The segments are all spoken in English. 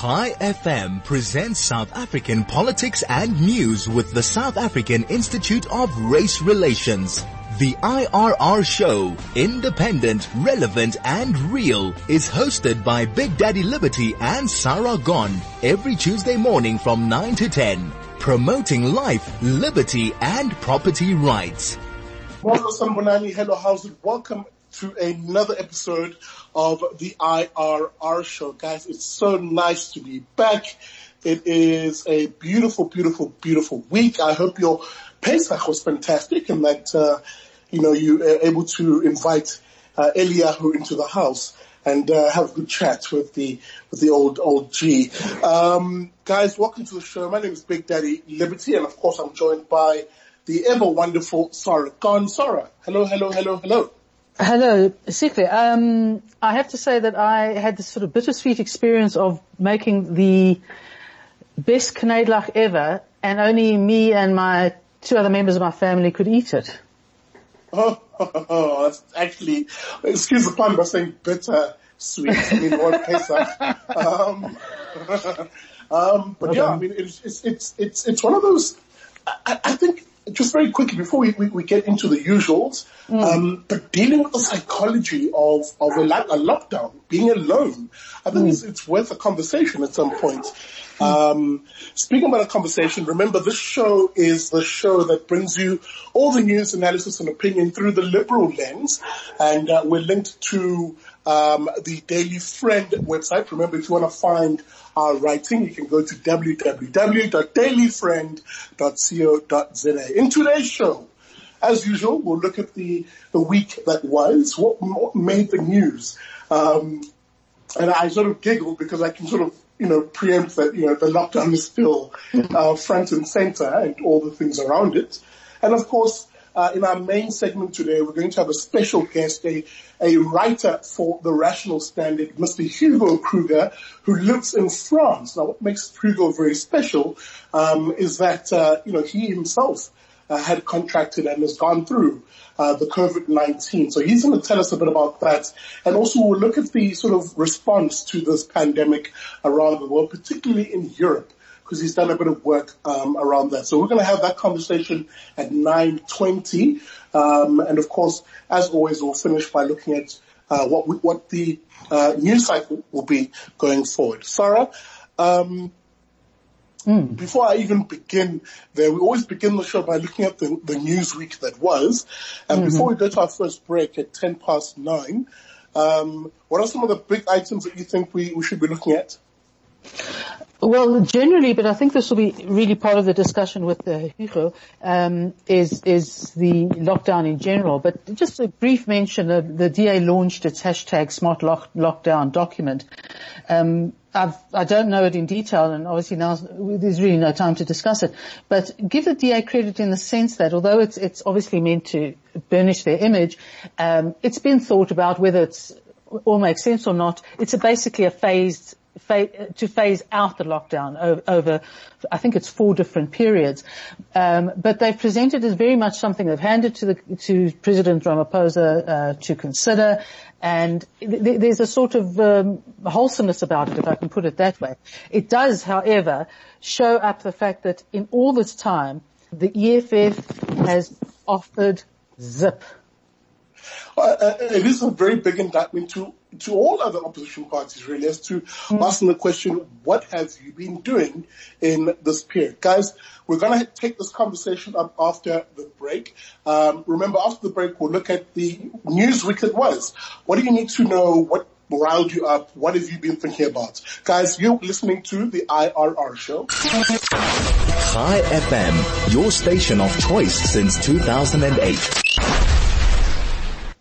Chai FM presents South African politics and news with the South African Institute of Race Relations. The IRR show, independent, relevant and real, is hosted by Big Daddy Liberty and Sara Gon every Tuesday morning from 9 to 10, promoting life, liberty and property rights. Hello, how's it? Welcome to another episode of the IRR show. Guys, it's so nice to be back. It is a beautiful, beautiful, beautiful week. I hope your Pesach was fantastic and that, uh, you know, you were able to invite uh, Eliyahu into the house and uh, have a good chat with the with the old old G. Um, guys, welcome to the show. My name is Big Daddy Liberty, and of course, I'm joined by the ever wonderful Sara Gon. Sara, hello, hello, hello, hello. Hello, Sikle. Um, I have to say that I had this sort of bittersweet experience of making the best Knedlach ever, and only me and my two other members of my family could eat it. Oh, oh, oh that's actually, excuse the pun by saying bitter sweet. I mean, what Pesach. Um, um, but yeah, I mean, it's, it's, it's, it's, it's one of those, I, I think just very quickly before we, we, we get into the usuals, mm. um, but dealing with the psychology of, of a, a lockdown, being alone, I think mm. it's, it's worth a conversation at some point. Um, speaking about a conversation, remember this show is the show that brings you all the news, analysis and opinion through the liberal lens and uh, we're linked to um, the Daily Friend website. Remember if you want to find our writing, you can go to www.dailyfriend.co.za. In today's show, as usual, we'll look at the, the week that was, what, what made the news. Um, and I sort of giggle because I can sort of, you know, preempt that, you know, the lockdown is still uh, front and center and all the things around it. And of course, uh, in our main segment today, we're going to have a special guest, a, a writer for The Rational Standard, Mr. Hugo Kruger, who lives in France. Now, what makes Hugo very special um, is that, uh, you know, he himself uh, had contracted and has gone through uh, the COVID-19. So he's going to tell us a bit about that. And also we'll look at the sort of response to this pandemic around the world, particularly in Europe because he's done a bit of work um, around that. So we're going to have that conversation at 9.20. Um, and of course, as always, we'll finish by looking at uh, what we, what the uh, news cycle will be going forward. Sara, um, mm. before I even begin there, we always begin the show by looking at the, the news week that was. And mm-hmm. before we go to our first break at 10 past 9, um, what are some of the big items that you think we, we should be looking at? Well, generally, but I think this will be really part of the discussion with the Hugo, um, is, is the lockdown in general. But just a brief mention, the DA launched its hashtag smart lock, lockdown document. Um, I've, I don't know it in detail and obviously now there's really no time to discuss it, but give the DA credit in the sense that although it's, it's obviously meant to burnish their image, um, it's been thought about whether it's all makes sense or not. It's a basically a phased to phase out the lockdown over, I think it's four different periods. Um, but they've presented as very much something they've handed to the to President Ramaphosa uh, to consider, and th- there's a sort of um, wholesomeness about it, if I can put it that way. It does, however, show up the fact that in all this time, the EFF has offered zip. Uh, uh, it is a very big indictment to to all other opposition parties really as to mm. asking the question, what have you been doing in this period? Guys, we're going to take this conversation up after the break. Um, remember, after the break, we'll look at the news week that was. What do you need to know? What riled you up? What have you been thinking about? Guys, you're listening to the IRR show. Chai FM, your station of choice since 2008.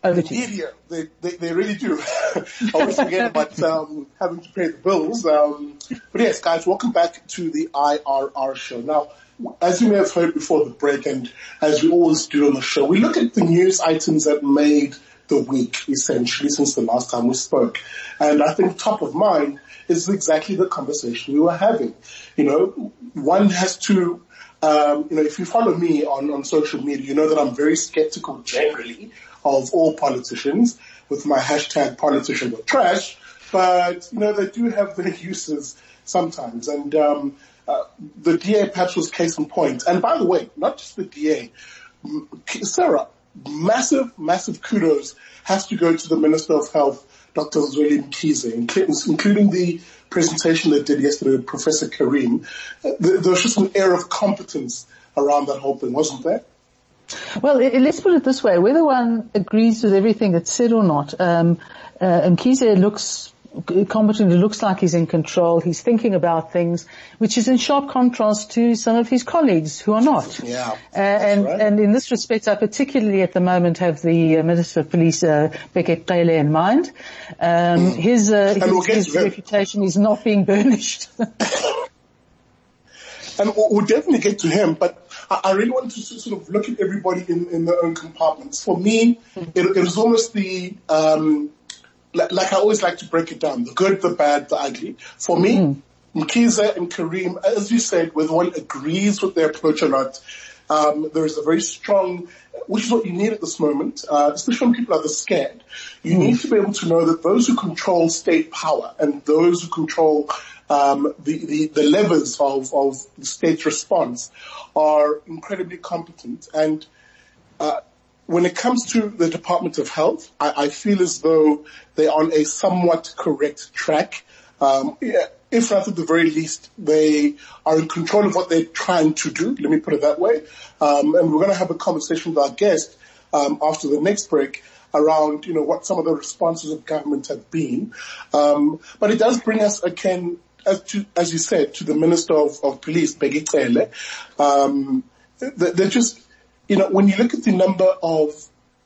Over to you. They, they, they really do. I always forget about um, having to pay the bills. Um, but yes, guys, welcome back to the IRR show. Now, as you may have heard before the break, and as we always do on the show, we look at the news items that made the week, essentially, since the last time we spoke. And I think top of mind is exactly the conversation we were having. You know, one has to um, you know, if you follow me on, on social media, you know that I'm very skeptical generally of all politicians with my hashtag politicians are trash. but you know they do have their uses sometimes. And um, uh, the DA perhaps was case in point. And by the way, not just the DA, Sara, massive, massive kudos has to go to the Minister of Health, Dr. Zweli Mkhize, including the presentation they did yesterday with Professor Karim. Uh, there was just an air of competence around that whole thing, wasn't there? Well, let's put it this way. Whether one agrees with everything that's said or not, um, uh, Mkhize looks competent. It looks like he's in control. He's thinking about things, which is in sharp contrast to some of his colleagues who are not. Yeah. Uh, and, right. and in this respect, I particularly at the moment have the uh, Minister of Police, uh, Bheki Cele in mind. Um, his, uh, his, we'll his reputation is not being burnished. and we'll definitely get to him, but I really want to sort of look at everybody in, in their own compartments. For me, it, it was almost the, um, like I always like to break it down, the good, the bad, the ugly. For me, mm. Mkhize and Karim, as you said, whether one agrees with their approach or not, um, there is a very strong, which is what you need at this moment, uh, especially when people are this scared. You mm. need to be able to know that those who control state power and those who control um, the, the, the levers of, of state response are incredibly competent and uh, when it comes to the Department of Health, I, I feel as though they're on a somewhat correct track. Um, if not at the very least, they are in control of what they're trying to do. Let me put it that way. Um, and we're going to have a conversation with our guest um, after the next break around, you know, what some of the responses of government have been. Um, but it does bring us again, as, to, as you said, to the Minister of, of Police, Bheki Cele. Um, they're just you know, when you look at the number of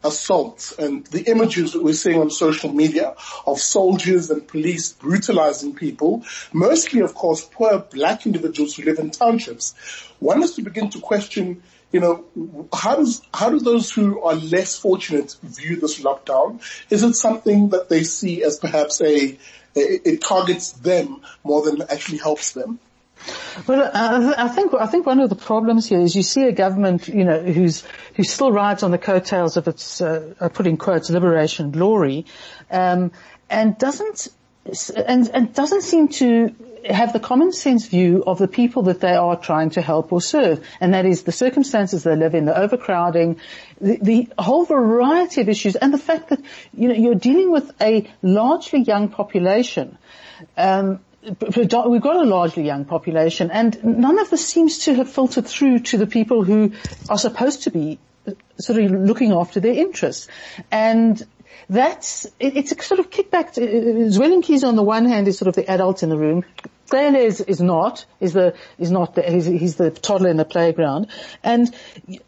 assaults and the images that we're seeing on social media of soldiers and police brutalizing people, mostly of course poor black individuals who live in townships, one has to begin to question, you know, how does, how do those who are less fortunate view this lockdown? Is it something that they see as perhaps a, it targets them more than actually helps them? Well, uh, I think I think one of the problems here is you see a government, you know, who's who still rides on the coattails of its, uh, I put in quotes, liberation glory, um, and doesn't and and doesn't seem to have the common sense view of the people that they are trying to help or serve, and that is the circumstances they live in, the overcrowding, the, the whole variety of issues, and the fact that you know you're dealing with a largely young population. Um, we've got a largely young population and none of this seems to have filtered through to the people who are supposed to be sort of looking after their interests. And that's, it's a sort of kickback. Zweli Mkhize on the one hand is sort of the adult in the room. Cele is, is not, is the, is not the, he's, he's the toddler in the playground. And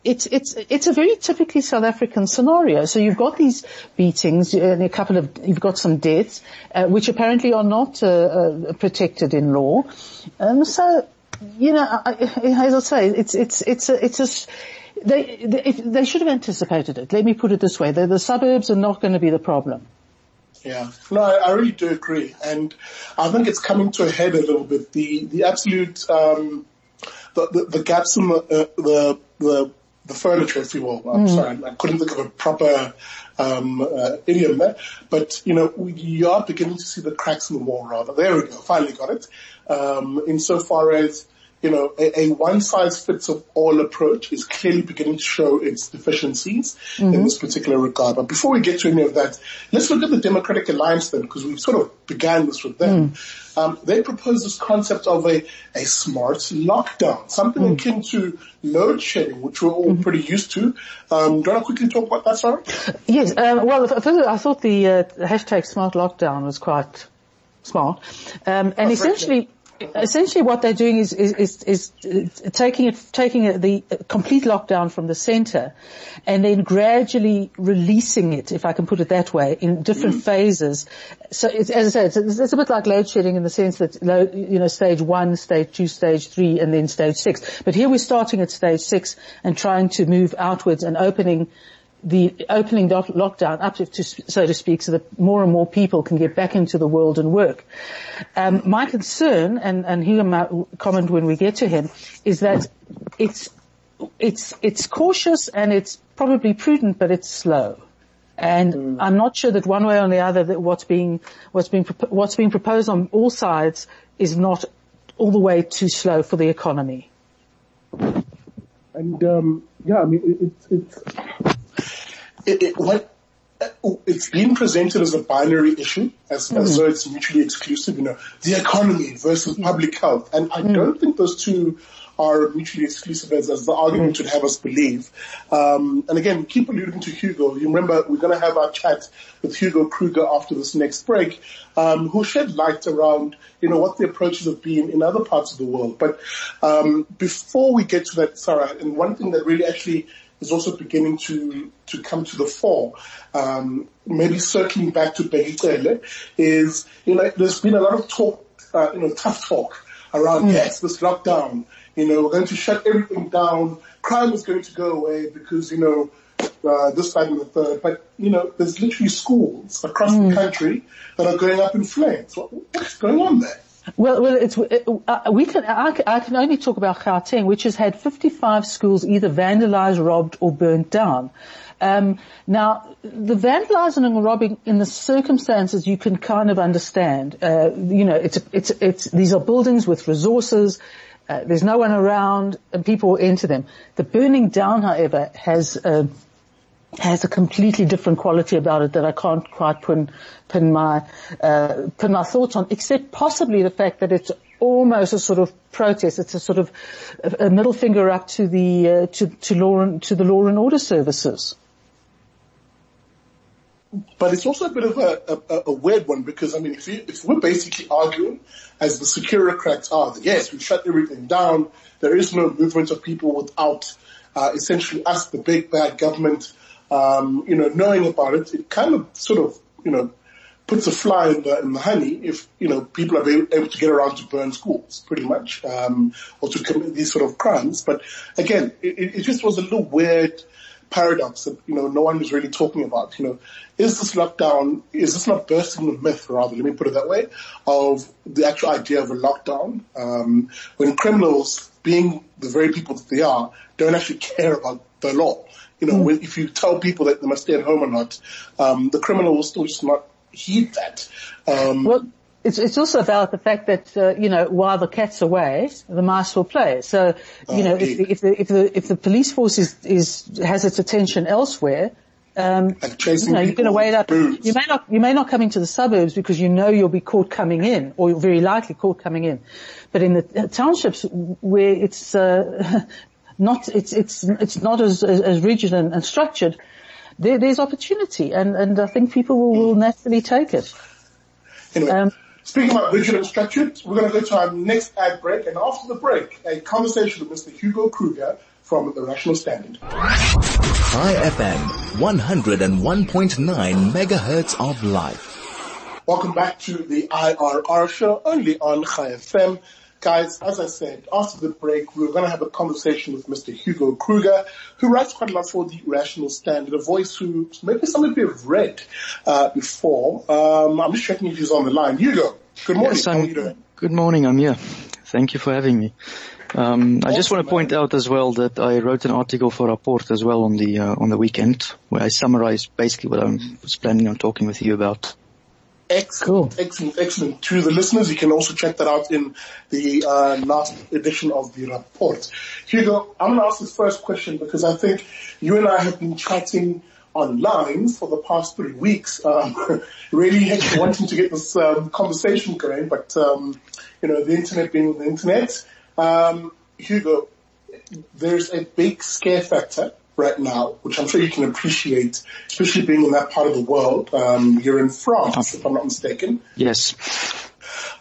it's, it's, it's a very typically South African scenario. So you've got these beatings and a couple of, you've got some deaths, uh, which apparently are not, uh, uh, protected in law. Um, so, you know, I, as I say, it's, it's, it's a, it's a, they, they, they should have anticipated it. Let me put it this way. The, the suburbs are not going to be the problem. Yeah, no, I, I, really do agree, and I think it's coming to a head a little bit. The the absolute um, the, the, the gaps in the, uh, the the the furniture, if you will. I'm mm. sorry, I couldn't think of a proper um, uh, idiom there, but you know, we, you are beginning to see the cracks in the wall. Rather, there we go. Finally got it. Um, insofar as you know, a, a one-size-fits-all approach is clearly beginning to show its deficiencies mm-hmm. in this particular regard. But before we get to any of that, let's look at the Democratic Alliance then, because we sort of began this with them. Mm. Um, they proposed this concept of a, a smart lockdown, something mm. akin to load shedding, which we're all mm-hmm. pretty used to. Um, do you want to quickly talk about that, Sara? Yes. Um, well, I thought the uh, hashtag smart lockdown was quite smart. Um, and oh, essentially, essentially what they're doing is, is, is, is taking it, taking it, the complete lockdown from the center and then gradually releasing it, if I can put it that way, in different mm. phases. So as I said, it's, it's, a bit like load shedding in the sense that, you know, stage one, stage two, stage three, and then stage six. But here we're starting at stage six and trying to move outwards and opening the opening lockdown up to, so to speak, so that more and more people can get back into the world and work. Um, my concern, and, and he might comment when we get to him, is that it's, it's, it's cautious and it's probably prudent, but it's slow. And mm. I'm not sure that one way or the other that what's being, what's being, what's being proposed on all sides is not all the way too slow for the economy. And, um, yeah, I mean, it's, it's, it, it, what, it's been presented as a binary issue, as, mm-hmm. as though it's mutually exclusive, you know, the economy versus public health. And I mm-hmm. don't think those two are mutually exclusive as, as the argument would have us believe. Um, and again, keep alluding to Hugo. You remember we're going to have our chat with Hugo Kruger after this next break, um, who shed light around, you know, what the approaches have been in other parts of the world. But um, before we get to that, Sara, and one thing that really actually is also beginning to to come to the fore. Um, maybe circling back to Bheki Cele is, you know, there's been a lot of talk, uh, you know, tough talk around, mm. yes, this lockdown you know, we're going to shut everything down. Crime is going to go away because, you know, uh, this, that and the third. But, you know, there's literally schools across mm. the hmm. country that are going up in flames. What, what's going on there? Well, well, it's, it, uh, we can, I, I, can only talk about Gauteng, which has had 55 schools either vandalized, robbed, or burnt down. Um, now, the vandalizing and robbing in the circumstances you can kind of understand. Uh, you know, it's, it's, it's, these are buildings with resources. Uh, there's no one around and people enter them. The burning down, however, has uh, has a completely different quality about it that I can't quite put, put my uh, put my thoughts on, except possibly the fact that it's almost a sort of protest. It's a sort of a, a middle finger up to the uh, to to law and, to the law and order services but it's also a bit of a, a, a weird one because I mean, if, you, if we're basically arguing, as the securocrats are, that yes, we shut everything down. There is no movement of people without uh, essentially us, the big bad government, um, you know, knowing about it. It kind of sort of, you know, puts a fly in the, in the honey if, you know, people are able to get around to burn schools, pretty much, um, or to commit these sort of crimes. But again, it, it just was a little weird paradox that, you know, no one was really talking about. You know, is this lockdown, is this not bursting the myth rather, let me put it that way, of the actual idea of a lockdown, um, when criminals, being the very people that they are, don't actually care about the law. You know, mm. if you tell people that they must stay at home or not, um, the criminal will still just not heed that. Um, well, it's, it's also about the fact that, uh, you know, while the cat's away, the mice will play. So, you oh, know, if the, if the, if the, if the police force is, is, has its attention elsewhere, um, you know, you're going to wait up. You may not, you may not come into the suburbs because you know you'll be caught coming in, or you're very likely caught coming in. But in the townships where it's uh, not, it's it's it's not as as, as rigid and, and structured, there, there's opportunity, and and I think people will, will naturally take it. Anyway. Um, Speaking about rigid and structured, we're going to go to our next ad break, and after the break, a conversation with Mr. Hugo Kruger from the Rational Standard. Chai FM, 101.9 megahertz of life. Welcome back to the IRR show, only on Chai FM. Guys, as I said, after the break, we are going to have a conversation with Mr. Hugo Kruger, who writes quite a lot for the Rational Standard, a voice who maybe some of you have read uh, before. Um, I'm just checking if he's on the line. Hugo, good morning. Yes, How are you doing? Good morning. I'm here. Thank you for having me. Um, I just want to point out as well that I wrote an article for Rapport as well on the uh, on the weekend where I summarized basically what I was planning on talking with you about. Excellent, cool. excellent, excellent. To the listeners, you can also check that out in the uh, last edition of the Rapport. Hugo, I'm going to ask this first question because I think you and I have been chatting online for the past three weeks, um, really wanting to get this um, conversation going, but um, you know, the internet being the internet. Um, Hugo, there's a big scare factor right now, which I'm sure you can appreciate, especially being in that part of the world. Um, you're in France, if I'm not mistaken. Yes.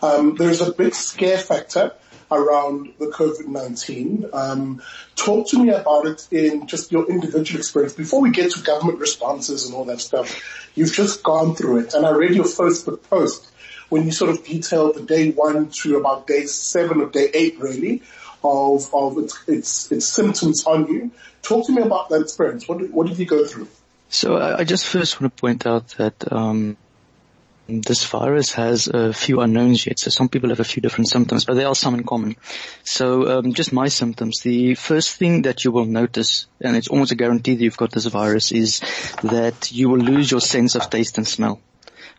Um, there's a big scare factor around the COVID-19. Um, talk to me about it in just your individual experience. Before we get to government responses and all that stuff, you've just gone through it. And I read your Facebook post when you sort of detailed the day one to about day seven or day eight really of, of its, its, its symptoms on you. Talk to me about that experience. What did, what did you go through? So I, just first want to point out that um, this virus has a few unknowns yet. So some people have a few different symptoms, but there are some in common. So um, just my symptoms. The first thing that you will notice, and it's almost a guarantee that you've got this virus, is that you will lose your sense of taste and smell.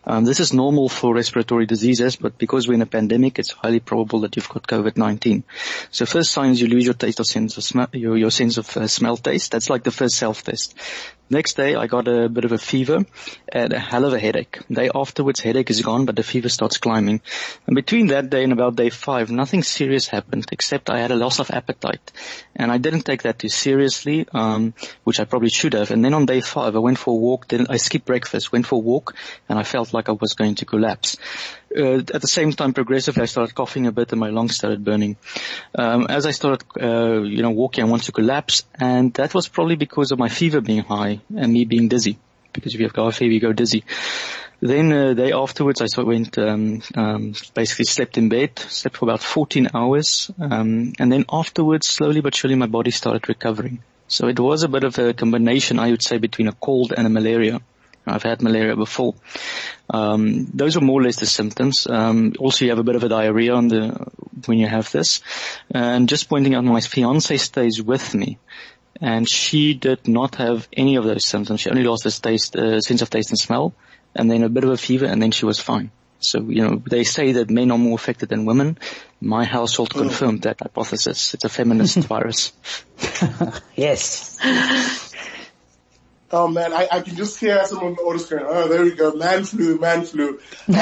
Um, this is normal for respiratory diseases, but because we're in a pandemic, it's highly probable that you've got COVID-19. So first signs you lose your taste or sense of smell, your, your sense of uh, smell taste. That's like the first self-test. Next day, I got a bit of a fever and a hell of a headache. Day afterwards, headache is gone, but the fever starts climbing. And between that day and about day five, nothing serious happened, except I had a loss of appetite. And I didn't take that too seriously, um, which I probably should have. And then on day five, I went for a walk, then I skipped breakfast, went for a walk, and I felt like I was going to collapse. Uh, at the same time, progressively, I started coughing a bit and my lungs started burning. Um, as I started, uh, you know, walking, I wanted to collapse, and that was probably because of my fever being high and me being dizzy. Because if you have a fever, you go dizzy. Then uh, day afterwards, I went um, um, basically slept in bed, slept for about 14 hours, um, and then afterwards, slowly but surely, my body started recovering. So it was a bit of a combination, I would say, between a cold and a malaria. I've had malaria before. Um, those are more or less the symptoms. Um, also, you have a bit of a diarrhea on the when you have this. And just pointing out, my fiance stays with me, and she did not have any of those symptoms. She only lost her taste, uh, sense of taste and smell, and then a bit of a fever, and then she was fine. So, you know, they say that men are more affected than women. My household oh. confirmed that hypothesis. It's a feminist virus. yes. Oh man, I, I can just hear someone on the auto screen. Oh, there we go. Man flu, man flu. Um,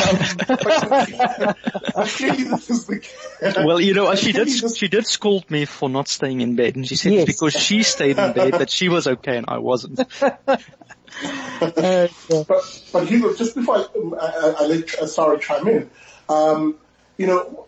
well, you know, she did, she did scold me for not staying in bed and she said yes. because she stayed in bed that she was okay and I wasn't. but, but Hugo, just before I, I, I let uh, Sara chime in, um, you know,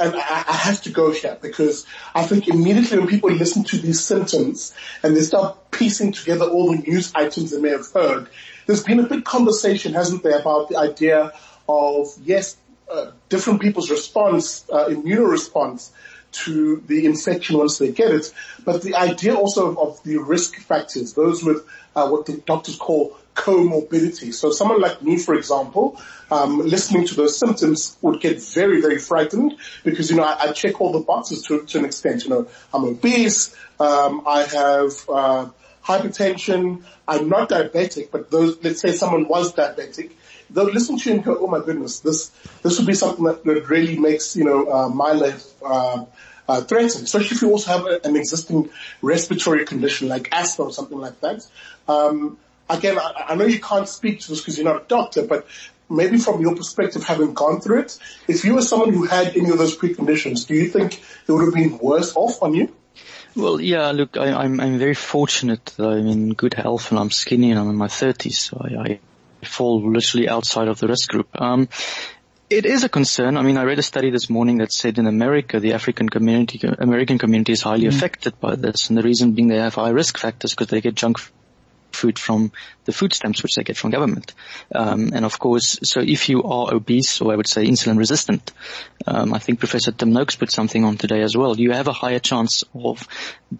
and I, I have to go here because I think immediately when people listen to these symptoms and they start piecing together all the news items they may have heard, there's been a big conversation, hasn't there, about the idea of, yes, uh, different people's response, uh, immune response to the infection once they get it, but the idea also of, of the risk factors, those with uh, what the doctors call comorbidity. So someone like me, for example, um, listening to those symptoms would get very, very frightened because, you know, I, I check all the boxes to, to, an extent. You know, I'm obese, um, I have, uh, hypertension, I'm not diabetic, but those, let's say someone was diabetic, they'll listen to you and go, oh my goodness, this, this would be something that, that really makes, you know, uh, my life, uh, uh, threatened, especially if you also have a, an existing respiratory condition like asthma or something like that. Um, again, I, I know you can't speak to this because you're not a doctor, but maybe from your perspective, having gone through it, if you were someone who had any of those preconditions, do you think it would have been worse off on you? Well, yeah, look, I, am I'm, I'm very fortunate that I'm in good health and I'm skinny and I'm in my 30s, so I, I fall literally outside of the risk group. Um, it is a concern. I mean, I read a study this morning that said in America, the African community, American community is highly mm. affected by this. And the reason being they have high risk factors because they get junk food from the food stamps which they get from government. Um, and of course, so if you are obese or I would say insulin resistant, um, I think Professor Tim Noakes put something on today as well. You have a higher chance of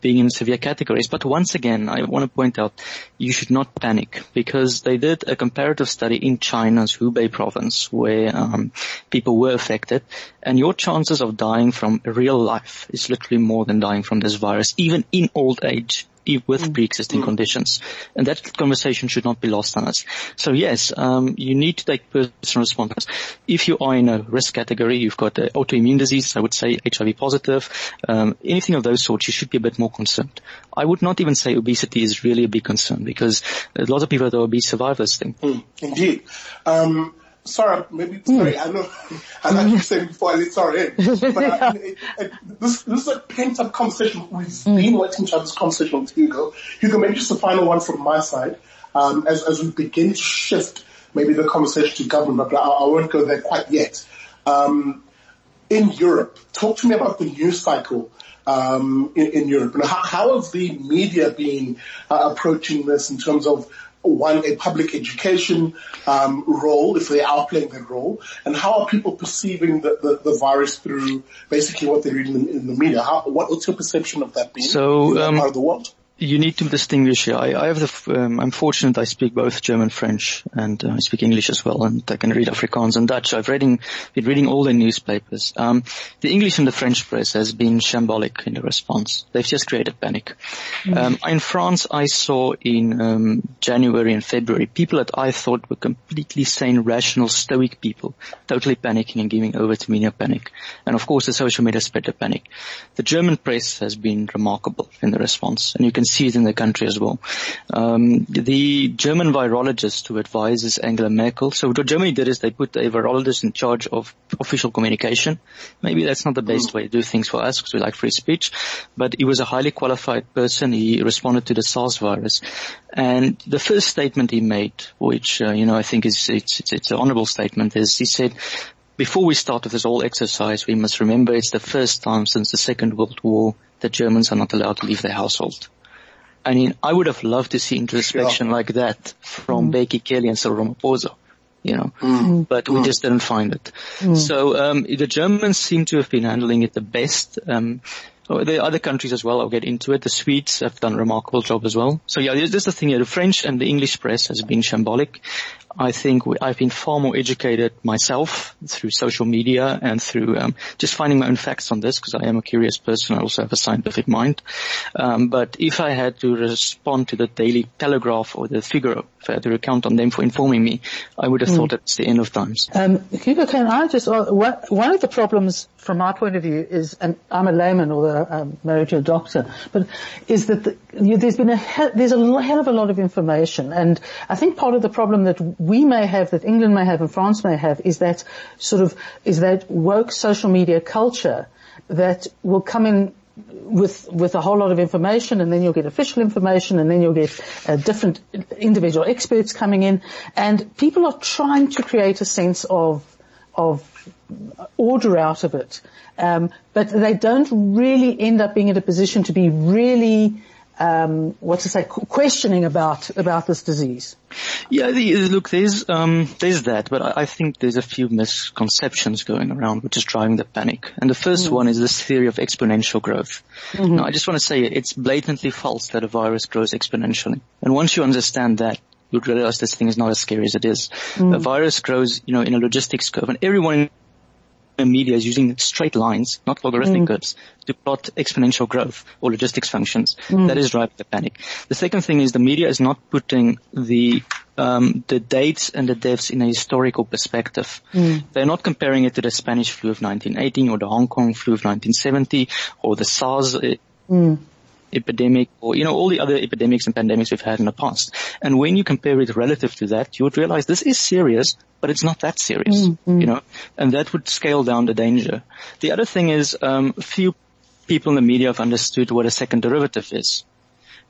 being in severe categories. But once again, I want to point out you should not panic because they did a comparative study in China's Hubei province where um, people were affected, and your chances of dying from real life is literally more than dying from this virus, even in old age with mm. pre-existing mm. conditions. And that conversation should not be lost on us. So yes, um, you need to take personal responsibility. If you are in a risk category, you've got autoimmune disease, I would say HIV positive, um, anything of those sorts, you should be a bit more concerned. I would not even say obesity is really a big concern because a lot of people that are obese survive this thing. Mm, indeed. Um, sorry, maybe, sorry, I know, I like you said before I let Sara in, but uh, it, it, this, this is a pent up conversation. We've mm. been waiting to have this conversation with Hugo. Hugo, maybe just a final one from my side, um, as, as we begin to shift maybe the conversation to government, but I, I won't go there quite yet. Um, in Europe, talk to me about the news cycle um, in, in, Europe and how, how have the media been uh, approaching this in terms of one, a public education um, role, if they are playing that role, and how are people perceiving the, the, the virus through basically what they read in the, in the media? How, what, what's your perception of that being so, um, part of the world? You need to distinguish here. I, I have the, um, I'm fortunate I speak both German, French, and uh, I speak English as well, and I can read Afrikaans and Dutch. I've reading, been reading all the newspapers. Um, the English and the French press has been shambolic in the response. They've just created panic. Mm. Um, in France, I saw in um, January and February people that I thought were completely sane, rational, stoic people, totally panicking and giving over to media panic. And of course, the social media spread the panic. The German press has been remarkable in the response, and you can see it in the country as well. Um, the German virologist who advises Angela Merkel, so what Germany did is they put a virologist in charge of official communication. Maybe that's not the best way to do things for us because we like free speech, but he was a highly qualified person. He responded to the SARS virus. And the first statement he made, which, uh, you know, I think is, it's, it's, it's an honorable statement is he said, before we start with this whole exercise, we must remember it's the first time since the Second World War that Germans are not allowed to leave their household. I mean, I would have loved to see introspection yeah. like that from mm. Bheki Cele and Cyril Ramaphosa, you know, mm. but we mm. just didn't find it. So, um, the Germans seem to have been handling it the best. Um, the other countries as well, I'll get into it. The Swedes have done a remarkable job as well. So yeah, there's the thing here. The French and the English press has been shambolic. I think we, I've been far more educated myself through social media and through um, just finding my own facts on this because I am a curious person. I also have a scientific mind. Um, but if I had to respond to the Daily Telegraph or the Figaro, if I had to recount on them for informing me, I would have mm. thought it's the end of times. Um, Hugo, can I just, uh, one of the problems from my point of view is, and I'm a layman, although I'm married to a doctor, but is that the, you, there's been a hell, there's a hell of a lot of information, and I think part of the problem that we may have, that England may have, and France may have, is that sort of is that woke social media culture that will come in with with a whole lot of information, and then you'll get official information, and then you'll get uh, different individual experts coming in, and people are trying to create a sense of of order out of it. Um, but they don't really end up being in a position to be really, um, what to say, questioning about about this disease. Yeah, the, look, there's um, there's that, but I, I, think there's a few misconceptions going around which is driving the panic. And the first mm. one is this theory of exponential growth. Mm-hmm. Now, I just want to say it's blatantly false that a virus grows exponentially. And once you understand that, you'll realize this thing is not as scary as it is. Mm. A virus grows, you know, in a logistics curve, and everyone media is using straight lines, not logarithmic mm. curves, to plot exponential growth or logistics functions. Mm. That is driving the panic. The second thing is the media is not putting the um, the dates and the deaths in a historical perspective. Mm. They're not comparing it to the Spanish flu of 1918 or the Hong Kong flu of 1970 or the SARS mm epidemic or, you know, all the other epidemics and pandemics we've had in the past. And when you compare it relative to that, you would realize this is serious, but it's not that serious, mm-hmm. you know, and that would scale down the danger. The other thing is, um, few people in the media have understood what a second derivative is.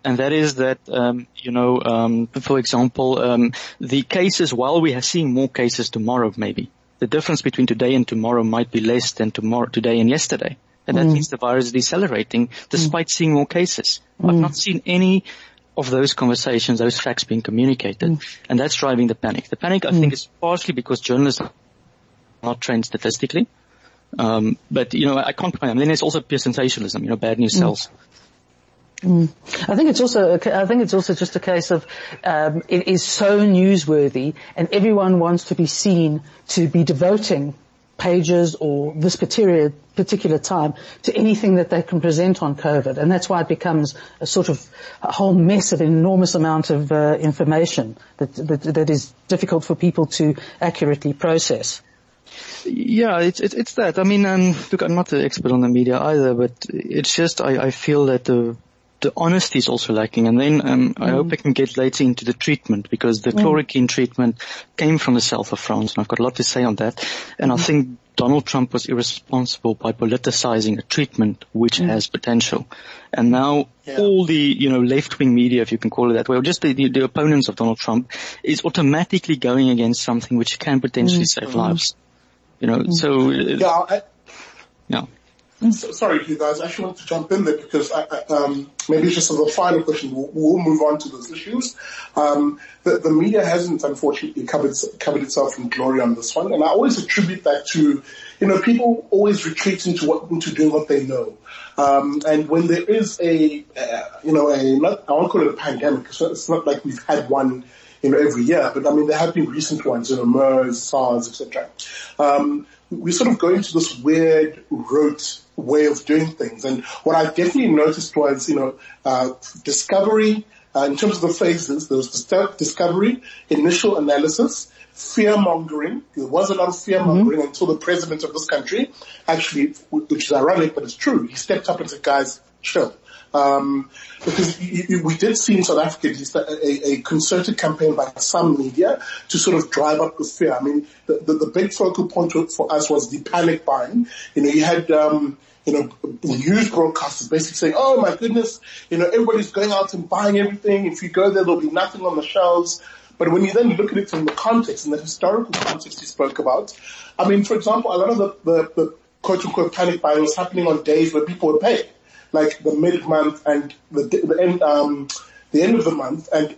And that is that, um, you know, um, for example, um, the cases, while we are seeing more cases tomorrow, maybe, the difference between today and tomorrow might be less than tomorrow, today and yesterday. And that mm. means the virus is decelerating despite mm. seeing more cases. Mm. I've not seen any of those conversations, those facts being communicated. Mm. And that's driving the panic. The panic, I think, mm. is partially because journalists are not trained statistically. Um, but, you know, I can't blame them. Then there's also pure sensationalism, you know, bad news mm. sells. Mm. I think it's also I think it's also just a case of um, it is so newsworthy, and everyone wants to be seen to be devoting pages or this particular, particular time to anything that they can present on COVID. And that's why it becomes a sort of a whole mess of enormous amount of uh, information that, that, that is difficult for people to accurately process. Yeah, it's, it's, it's that. I mean, um, look, I'm not an expert on the media either, but it's just I, I feel that the the honesty is also lacking. And then um, I hope I can get later into the treatment because the mm. chloroquine treatment came from the south of France, and I've got a lot to say on that. And mm. I think Donald Trump was irresponsible by politicizing a treatment which mm. has potential. And now yeah. all the, you know, left-wing media, if you can call it that way, or just the, the, the opponents of Donald Trump is automatically going against something which can potentially save lives. You know, so. Yeah, I, yeah. So, sorry, you guys. I actually want to jump in there because I, I, um, maybe just as a final question, we'll, we'll move on to those issues. Um, the, the, media hasn't, unfortunately, covered covered itself in glory on this one, and I always attribute that to, you know, people always retreat into what into doing what they know. Um, and when there is a, uh, you know, a not, I won't call it a pandemic. So it's not like we've had one you know, every year. But I mean, there have been recent ones, you know, MERS, SARS, etc. Um, we sort of go into this weird rote way of doing things. And what I definitely noticed was, you know, uh, discovery, uh, in terms of the phases, there was discovery, initial analysis, fear mongering. There was a lot of fear mongering mm-hmm. until the president of this country actually, which is ironic, but it's true, he stepped up and said, guys, chill. Um, because we did see in South Africa a, a, concerted campaign by some media to sort of drive up the fear. I mean, the, the, the big focal point for us was the panic buying. You know, you had, um, you know, news broadcasters basically saying, oh my goodness, you know, everybody's going out and buying everything. If you go there, there'll be nothing on the shelves. But when you then look at it in the context, in the historical context you spoke about, I mean, for example, a lot of the, the, the quote unquote panic buying was happening on days where people were paid like the mid month and the, the end, um, the end of the month. And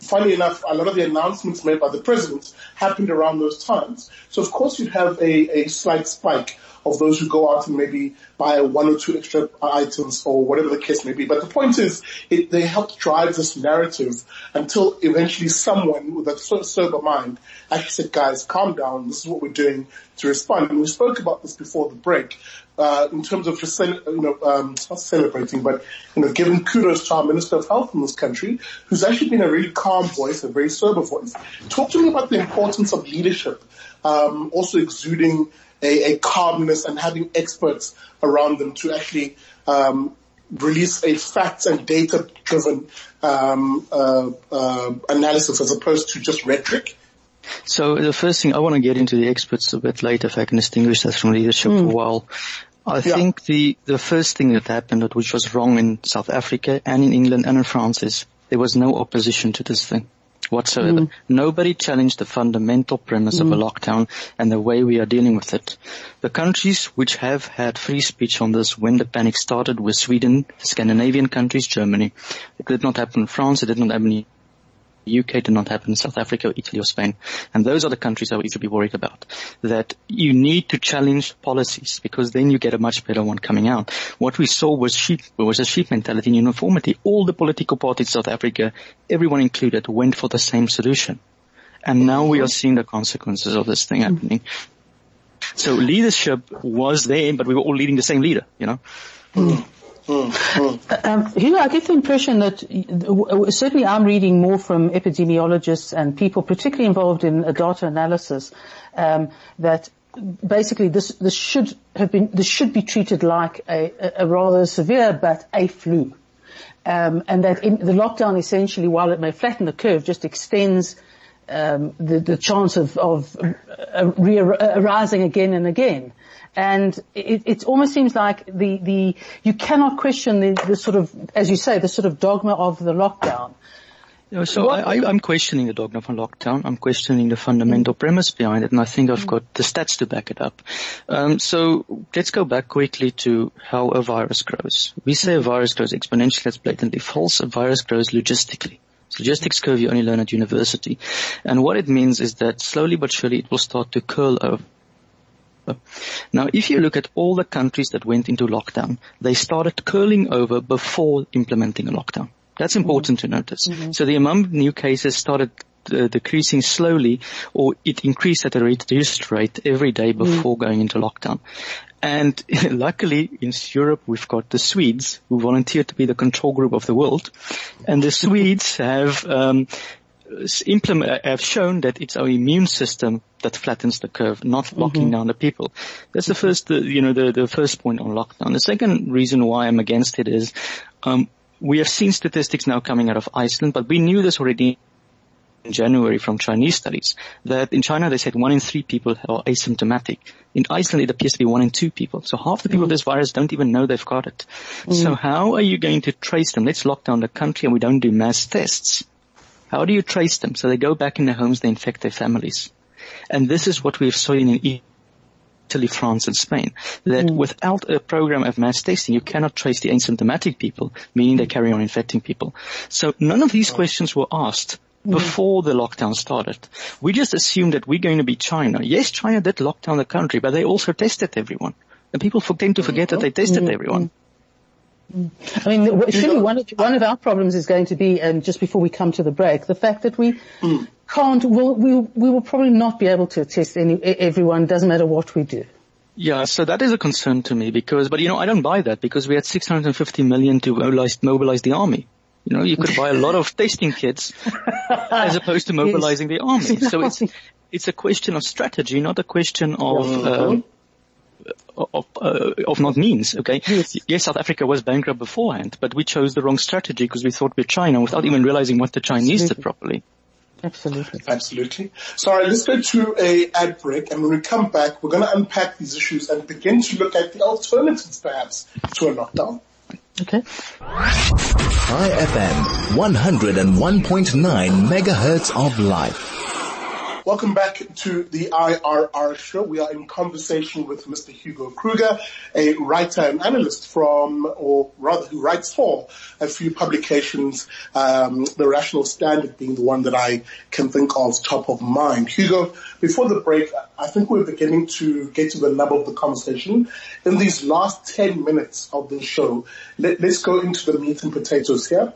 funny enough, a lot of the announcements made by the president happened around those times. So of course you'd have a, a slight spike of those who go out and maybe buy one or two extra items or whatever the case may be. But the point is, it, they helped drive this narrative until eventually someone with a sober mind actually said, guys, calm down. This is what we're doing to respond. And we spoke about this before the break. Uh, in terms of you know, um, not celebrating, but, you know, giving kudos to our Minister of Health in this country, who's actually been a really calm voice, a very sober voice. Talk to me about the importance of leadership, um, also exuding a, a calmness and having experts around them to actually um, release a facts and data driven um, uh, uh, analysis as opposed to just rhetoric. So the first thing I want to get into the experts a bit later if I can distinguish that from leadership mm. for a while. I yeah. think the, the first thing that happened, which was wrong in South Africa and in England and in France is there was no opposition to this thing whatsoever. Mm. Nobody challenged the fundamental premise mm. of a mm. lockdown and the way we are dealing with it. The countries which have had free speech on this when the panic started were Sweden, Scandinavian countries, Germany. It did not happen in France, it did not happen in UK did not happen South Africa, Italy or Spain. And those are the countries that we should be worried about. That you need to challenge policies because then you get a much better one coming out. What we saw was sheep, was a sheep mentality and uniformity. All the political parties in South Africa, everyone included, went for the same solution. And now we are seeing the consequences of this thing happening. So leadership was there, but we were all leading the same leader, you know. Mm. Mm, Um, know, I get the impression that certainly I'm reading more from epidemiologists and people particularly involved in data analysis um, that basically this this should have been this should be treated like a, a rather severe but a flu, um, and that in, the lockdown essentially, while it may flatten the curve, just extends um, the, the chance of, of uh, re- arising again and again. And it, it, almost seems like the, the, you cannot question the, the sort of, as you say, the sort of dogma of the lockdown. so I, am questioning the dogma of lockdown. I'm questioning the fundamental premise behind it, and I think I've got the stats to back it up. Um, so let's go back quickly to how a virus grows. We say a virus grows exponentially. That's blatantly false. A virus grows logistically. Logistics curve you only learn at university. And what it means is that slowly but surely it will start to curl over now, if you look at all the countries that went into lockdown, they started curling over before implementing a lockdown. That's important mm-hmm. to notice. Mm-hmm. So the amount of new cases started uh, decreasing slowly or it increased at a reduced rate every day mm-hmm. before mm-hmm. going into lockdown. And luckily in Europe we've got the Swedes who volunteered to be the control group of the world. And the Swedes have um, implement, uh, have shown that it's our immune system that flattens the curve, not locking mm-hmm. down the people. That's the first, uh, you know, the, the first point on lockdown. The second reason why I'm against it is, um, we have seen statistics now coming out of Iceland, but we knew this already in January from Chinese studies that in China they said one in three people are asymptomatic. In Iceland it appears to be one in two people. So half the people mm. with this virus don't even know they've got it. Mm. So how are you going to trace them? Let's lock down the country and we don't do mass tests. How do you trace them? So they go back in their homes, they infect their families. And this is what we've seen in Italy, France and Spain, that mm. without a program of mass testing, you cannot trace the asymptomatic people, meaning they carry on infecting people. So none of these questions were asked mm. before the lockdown started. We just assumed that we're going to be China. Yes, China did lock down the country, but they also tested everyone. And people tend to forget that they tested mm. everyone. I mean, surely one of, one of our problems is going to be, and um, just before we come to the break, the fact that we mm. can't, we'll, we, we will probably not be able to test any, everyone, doesn't matter what we do. Yeah, so that is a concern to me because, but you know, I don't buy that because we had 650 million to mobilize, mobilize the army. You know, you could buy a lot of testing kits as opposed to mobilizing yes. the army. So it's, it's a question of strategy, not a question of, uh, of, uh, of not means, okay? Yes. yes. South Africa was bankrupt beforehand, but we chose the wrong strategy because we thought we're China without even realizing what the Chinese Absolutely. did properly. Absolutely. Absolutely. So, all right, let's go to a ad break, and when we come back, we're going to unpack these issues and begin to look at the alternatives, perhaps, to a lockdown. Okay. Chai FM, 101.9 megahertz of life. Welcome back to the IRR show. We are in conversation with Mr. Hugo Kruger, a writer and analyst from, or rather who writes for a few publications, um, The Rational Standard being the one that I can think of top of mind. Hugo, before the break, I think we're beginning to get to the nub of the conversation. In these last 10 minutes of the show, let, us go into the meat and potatoes here.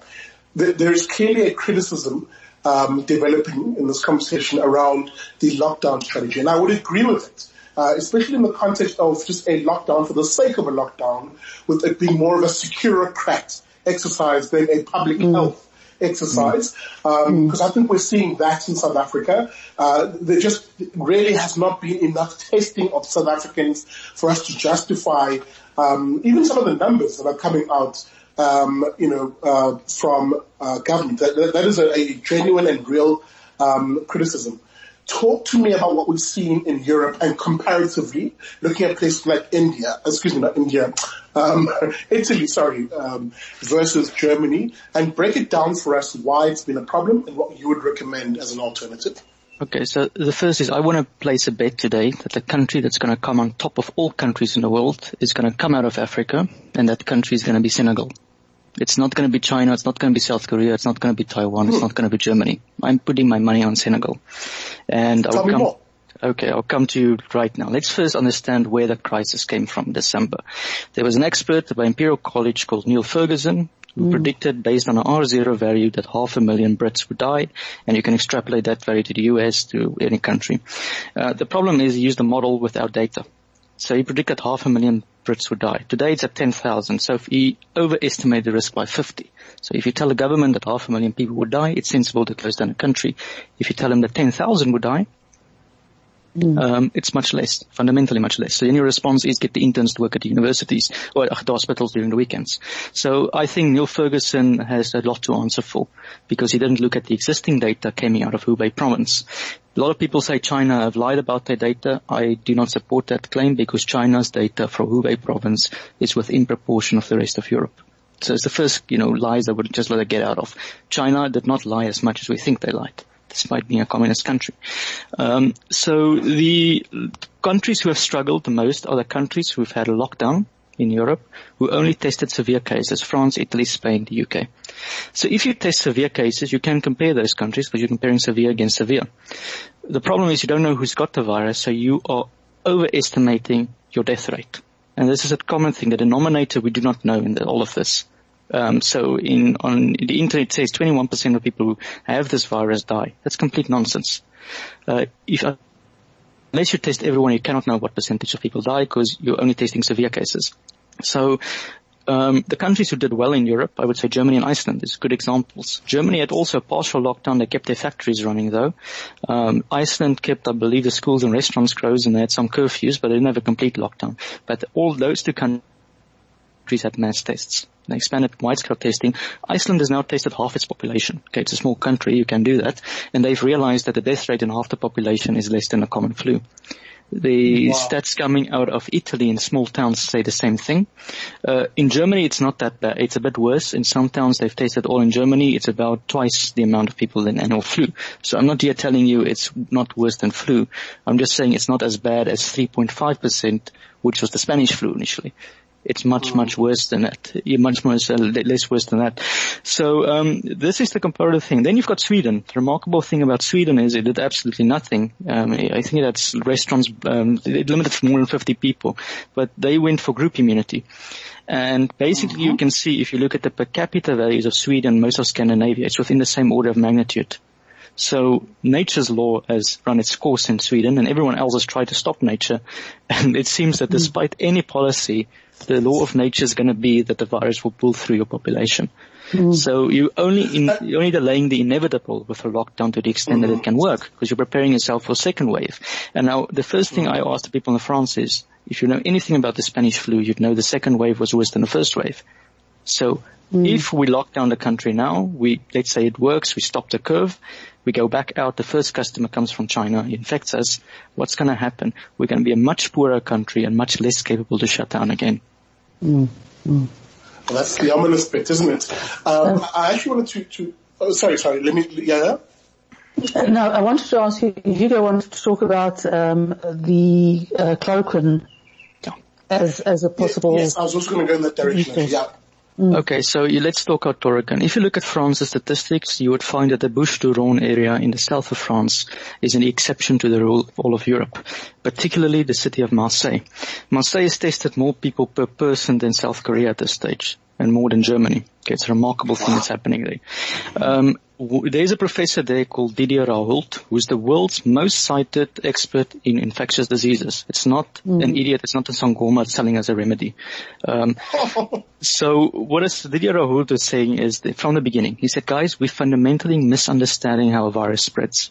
There is clearly a criticism um, developing in this conversation around the lockdown strategy. And I would agree with it. Uh, especially in the context of just a lockdown for the sake of a lockdown, with it being more of a securocrat exercise than a public mm. health exercise, because um, mm. I think we're seeing that in South Africa. Uh, there just really has not been enough testing of South Africans for us to justify um, even some of the numbers that are coming out um, you know, uh, from uh, government. That, that is a, a, genuine and real um, criticism. Talk to me about what we've seen in Europe and comparatively looking at places like India, excuse me, not India, um, Italy, sorry, um, versus Germany, and break it down for us why it's been a problem and what you would recommend as an alternative. Okay, so the first is I want to place a bet today that the country that's going to come on top of all countries in the world is going to come out of Africa, and that country is going to be Senegal. It's not going to be China. It's not going to be South Korea. It's not going to be Taiwan. It's hmm. not going to be Germany. I'm putting my money on Senegal. And Tell I'll come, more. Okay, I'll come to you right now. Let's first understand where the crisis came from December. There was an expert by Imperial College called Neil Ferguson who mm. predicted based on an R0 value that half a million Brits would die, and you can extrapolate that value to the US, to any country. Uh, the problem is he used a model without data. So he predicted half a million Brits would die. Today it's at 10,000. So if he overestimate the risk by 50. So if you tell the government that half a million people would die, it's sensible to close down a country. If you tell them that 10,000 would die, Mm. Um, it's much less, fundamentally much less. So then your response is get the interns to work at the universities or at the hospitals during the weekends. So I think Neil Ferguson has a lot to answer for because he didn't look at the existing data coming out of Hubei province. A lot of people say China have lied about their data. I do not support that claim because China's data from Hubei province is within proportion of the rest of Europe. So it's the first, you know, lies I would just let it get out of. China did not lie as much as we think they lied despite being a communist country. Um, so the countries who have struggled the most are the countries who've had a lockdown in Europe, who only tested severe cases, France, Italy, Spain, the UK. So if you test severe cases, you can compare those countries, but you're comparing severe against severe. The problem is you don't know who's got the virus, so you are overestimating your death rate. And this is a common thing. The denominator we do not know in the, all of this. Um, so in on the internet says 21% of people who have this virus die. That's complete nonsense. Uh, if unless you test everyone, you cannot know what percentage of people die because you're only testing severe cases. So um, the countries who did well in Europe, I would say Germany and Iceland is good examples. Germany had also a partial lockdown. They kept their factories running though. Um, Iceland kept, I believe, the schools and restaurants closed and they had some curfews, but they didn't have a complete lockdown. But all those two countries countries had mass tests. They expanded wide-scale testing. Iceland has now tested half its population. Okay, it's a small country, you can do that. And they've realized that the death rate in half the population is less than a common flu. The wow. stats coming out of Italy in small towns say the same thing. Uh, in Germany, it's not that bad. It's a bit worse. In some towns, they've tested all in Germany. It's about twice the amount of people in annual flu. So I'm not here telling you it's not worse than flu. I'm just saying it's not as bad as 3.5%, which was the Spanish flu initially. It's much, much worse than that. Much, much uh, less worse than that. So um, this is the comparative thing. Then you've got Sweden. The remarkable thing about Sweden is it did absolutely nothing. Um, I think that's restaurants. Um, it limited for more than 50 people, but they went for group immunity. And basically, you can see if you look at the per capita values of Sweden, most of Scandinavia, it's within the same order of magnitude. So nature's law has run its course in Sweden and everyone else has tried to stop nature. And it seems that despite any policy, the law of nature is going to be that the virus will pull through your population. Mm. So you only in, you're only delaying the inevitable with a lockdown to the extent mm. that it can work because you're preparing yourself for a second wave. And now the first thing I ask the people in France is, if you know anything about the Spanish flu, you'd know the second wave was worse than the first wave. So mm. if we lock down the country now, we, let's say it works, we stop the curve, we go back out, the first customer comes from China, infects us, what's going to happen? We're going to be a much poorer country and much less capable to shut down again. Mm. Mm. Well, that's the ominous bit, isn't it? Um, I actually wanted to, to oh, sorry, sorry, let me, yeah. No, I wanted to ask you, Hugo wanted to talk about um, the uh, chloroquine as as a possible. Yes, yes I was also going to go in that direction. Yeah. Mm. Okay, so you, let's talk about chloroquine. If you look at France's statistics, you would find that the Bouches-du-Rhône area in the south of France is an exception to the rule of all of Europe, particularly the city of Marseille. Marseille has tested more people per person than South Korea at this stage and more than Germany. Okay, it's a remarkable thing that's happening there. Um, there's a professor there called Didier Raoult, who's the world's most cited expert in infectious diseases. It's not mm. an idiot. It's not a sangoma selling us a remedy. Um, so what is Didier Raoult is saying is that from the beginning, he said, guys, we're fundamentally misunderstanding how a virus spreads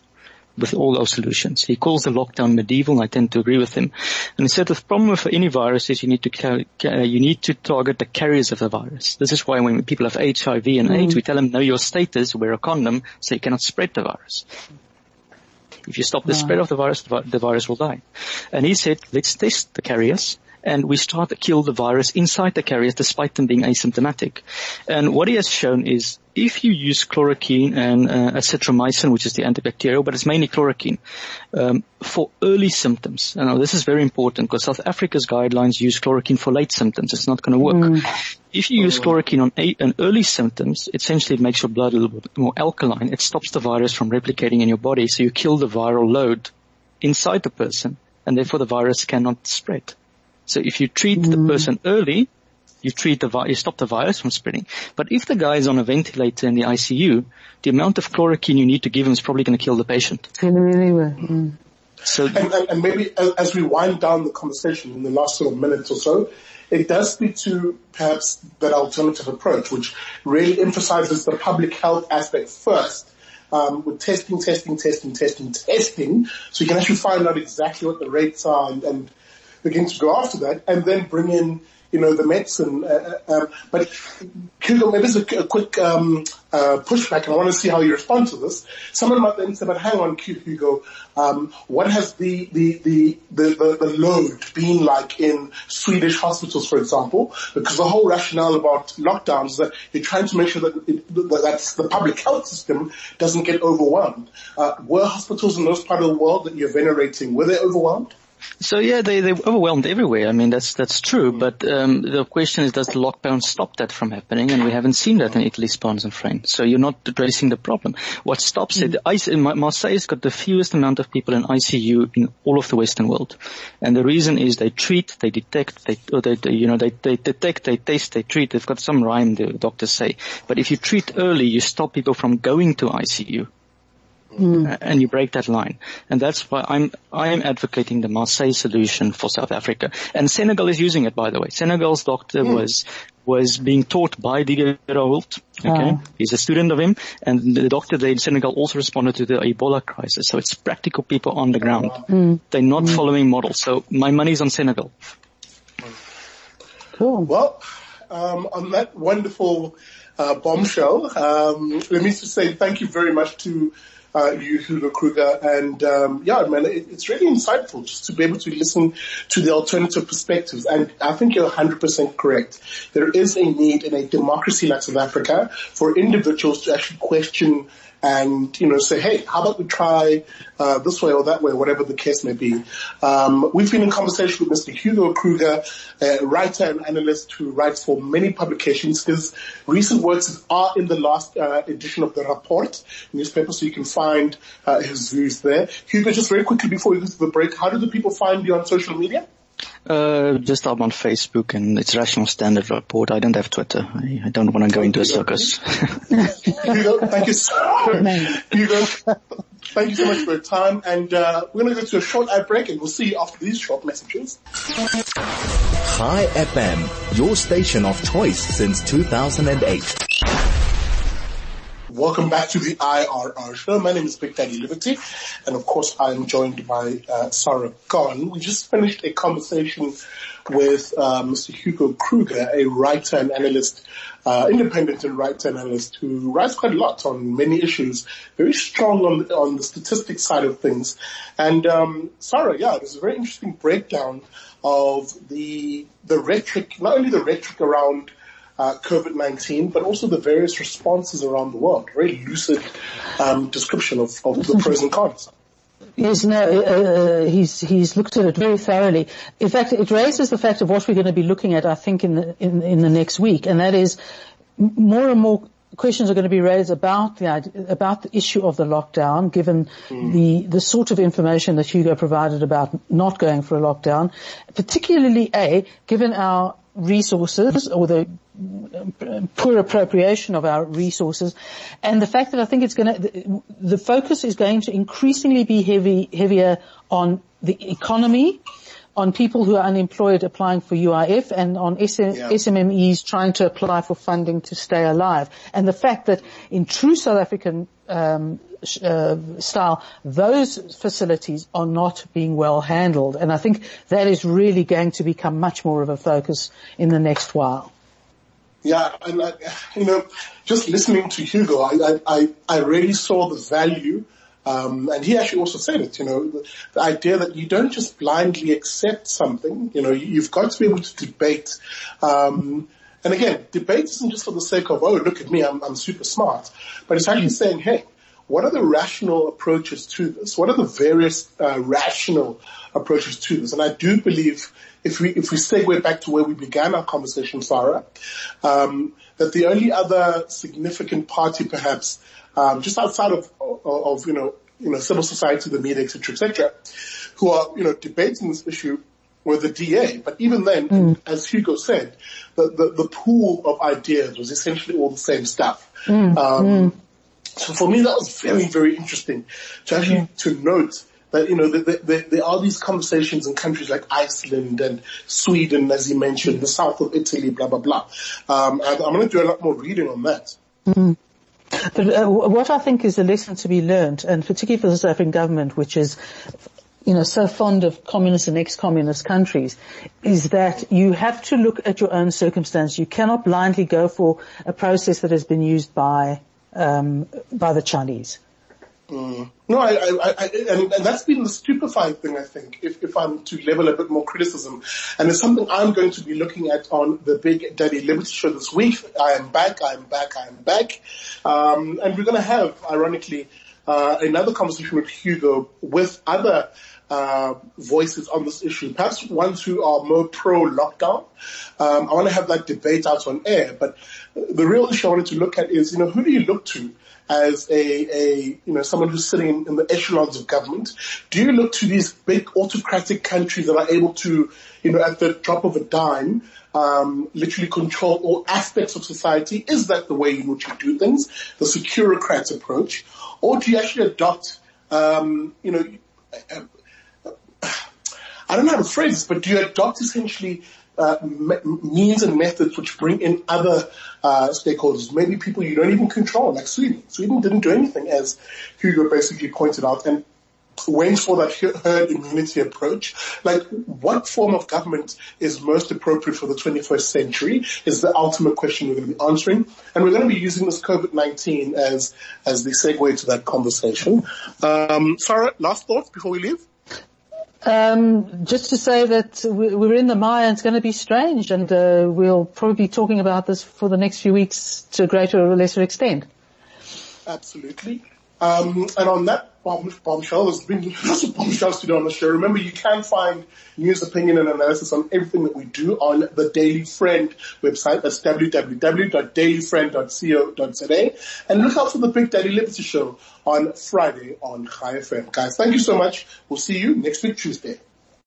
with all those solutions. He calls the lockdown medieval, and I tend to agree with him. And he said the problem with any virus is you need to you need to target the carriers of the virus. This is why when people have HIV and mm. AIDS, we tell them know your status, wear a condom, so you cannot spread the virus. If you stop the spread of the virus, the virus will die. And he said, let's test the carriers and we start to kill the virus inside the carriers despite them being asymptomatic. And what he has shown is if you use chloroquine and uh, azithromycin, which is the antibacterial, but it's mainly chloroquine, um, for early symptoms. Now this is very important because South Africa's guidelines use chloroquine for late symptoms. It's not going to work. Mm. If you use chloroquine on, a, on early symptoms, essentially it makes your blood a little bit more alkaline. It stops the virus from replicating in your body, so you kill the viral load inside the person, and therefore the virus cannot spread. So if you treat mm. the person early, you treat the vi- you stop the virus from spreading. But if the guy is on a ventilator in the ICU, the amount of chloroquine you need to give him is probably going to kill the patient. Mm. So, and, and, and, maybe as we wind down the conversation in the last sort of minute or so, it does speak to perhaps that alternative approach, which really emphasizes the public health aspect first. Um, with testing, testing, testing, testing, testing, so you can actually find out exactly what the rates are and, and begin to go after that, and then bring in you know, the medicine. Uh, uh, um, but Hugo, maybe it's a, quick um, uh, pushback, and I want to see how you respond to this. Someone might then say, but hang on, Hugo, um, what has the, the, the, the, the load been like in Swedish hospitals, for example? Because the whole rationale about lockdowns is that you're trying to make sure that, it, that the public health system doesn't get overwhelmed. Uh, were hospitals in those part of the world that you're venerating, were they overwhelmed? So yeah, they they overwhelmed everywhere. I mean, that's that's true. Mm. But um, the question is, does the lockdown stop that from happening? And we haven't seen that in Italy, Spain, and France. So you're not addressing the problem. What stops mm. it? Marseille's got the fewest amount of people in ICU in all of the Western world, and the reason is they treat, they detect, they, they, they you know they, they detect, they test, they treat. They've got some rhyme, the doctors say. But if you treat early, you stop people from going to ICU. Mm. and you break that line. And that's why I'm, I am advocating the Marseille solution for South Africa. And Senegal is using it, by the way. Senegal's doctor mm. was, was being taught by Didier Raoult. Okay. Oh. He's a student of him. And the doctor there in Senegal also responded to the Ebola crisis. So it's practical people on the ground. Mm. They're not mm. following models. So my money's on Senegal. Cool. Well, um, on that wonderful uh, bombshell. Um, let me just say thank you very much to uh, you, Hugo Kruger. And um, yeah, man, it, it's really insightful just to be able to listen to the alternative perspectives. And I think you're 100% correct. There is a need in a democracy like South Africa for individuals to actually question and you know say, hey, how about we try uh, this way or that way, whatever the case may be. Um, we've been in conversation with Mr. Hugo Kruger, a writer and analyst who writes for many publications. His recent works are in the last uh, edition of the Rapport newspaper, so you can find uh, his views there. Hugo, just very quickly before we go to the break, how do the people find you on social media? Uh, just I'm on Facebook and it's Rational Standard Report. I don't have Twitter. I, I don't want to go into a circus. Hugo, thank you so Hugo, thank you so much for your time. And uh, we're going to go to a short ad break and we'll see you after these short messages. Chai FM, your station of choice since 2008. Welcome back to the IRR show. My name is Big Daddy Liberty, and of course I am joined by uh, Sara Gon. We just finished a conversation with uh, Mr. Hugo Kruger, a writer and analyst, uh, independent and writer and analyst who writes quite a lot on many issues, very strong on, on the statistics side of things. And um, Sara, yeah, there's a very interesting breakdown of the the rhetoric, not only the rhetoric around uh, COVID-19, but also the various responses around the world. Very lucid um, description of, of the pros and cons. Yes, no, uh, uh, he's he's looked at it very thoroughly. In fact, it raises the fact of what we're going to be looking at, I think, in the in, in the next week, and that is more and more questions are going to be raised about the about the issue of the lockdown, given mm. the the sort of information that Hugo provided about not going for a lockdown, particularly a given our resources or the poor appropriation of our resources. And the fact that I think it's going to, the focus is going to increasingly be heavy, heavier on the economy, on people who are unemployed applying for UIF and on SM, yeah. SMMEs trying to apply for funding to stay alive. And the fact that in true South African um, uh, style, those facilities are not being well handled. And I think that is really going to become much more of a focus in the next while. Yeah, and I, you know, just listening to Hugo, I, I, I really saw the value um, and he actually also said it, you know, the, the, idea that you don't just blindly accept something, you know, you, have got to be able to debate. Um, and again, debate isn't just for the sake of, oh, look at me, I'm, I'm super smart. But it's actually saying, hey, what are the rational approaches to this? What are the various uh, rational approaches to this? And I do believe if we if we segue back to where we began our conversation, Sara, um, that the only other significant party, perhaps, um, just outside of, of, you know you know civil society, the media, etc., etc., who are you know debating this issue were the DA. But even then, mm. as Hugo said, the, the, the pool of ideas was essentially all the same stuff. Mm. Um, mm. So for me, that was very, very interesting to actually yeah. to note that you know there are these conversations in countries like Iceland and Sweden, as you mentioned, the south of Italy, blah blah blah. Um, I'm going to do a lot more reading on that. But uh, what I think is a lesson to be learned, and particularly for the South African government, which is you know, so fond of communist and ex-communist countries is that you have to look at your own circumstance. You cannot blindly go for a process that has been used by um, by the Chinese. Mm. No, I, I, I and, and, that's been the stupefying thing, I think, if, if I'm to level a bit more criticism. And it's something I'm going to be looking at on the Big Daddy Liberty show this week. I am back, I am back, I am back. Um, and we're going to have, ironically, uh, another conversation with Hugo with other uh, voices on this issue, perhaps ones who are more pro lockdown. Um, I want to have that debate out on air, but the real issue I wanted to look at is, you know, who do you look to as a, a you know someone who's sitting in the echelons of government? Do you look to these big autocratic countries that are able to, you know, at the drop of a dime, um, literally control all aspects of society? Is that the way in which you do things, the securocrat approach, or do you actually adopt, um, you know, I don't know how to phrase this, but do you adopt essentially uh, means and methods which bring in other uh, stakeholders, maybe people you don't even control, like Sweden. Sweden didn't do anything, as Hugo basically pointed out, and went for that herd immunity approach. Like, what form of government is most appropriate for the 21st century is the ultimate question we're going to be answering. And we're going to be using this COVID-19 as, as the segue to that conversation. Um, Sara, last thoughts before we leave? Um, just to say that we're in the Maya and it's going to be strange and uh, we'll probably be talking about this for the next few weeks to a greater or lesser extent. Absolutely. Um, and on that bomb, bombshell, there's been lots of bombshells today on the show. Remember, you can find news, opinion, and analysis on everything that we do on the Daily Friend website. That's www.dailyfriend.co.za. And look out for the Big Daddy Liberty Show on Friday on Chai FM. Guys, thank you so much. We'll see you next week, Tuesday.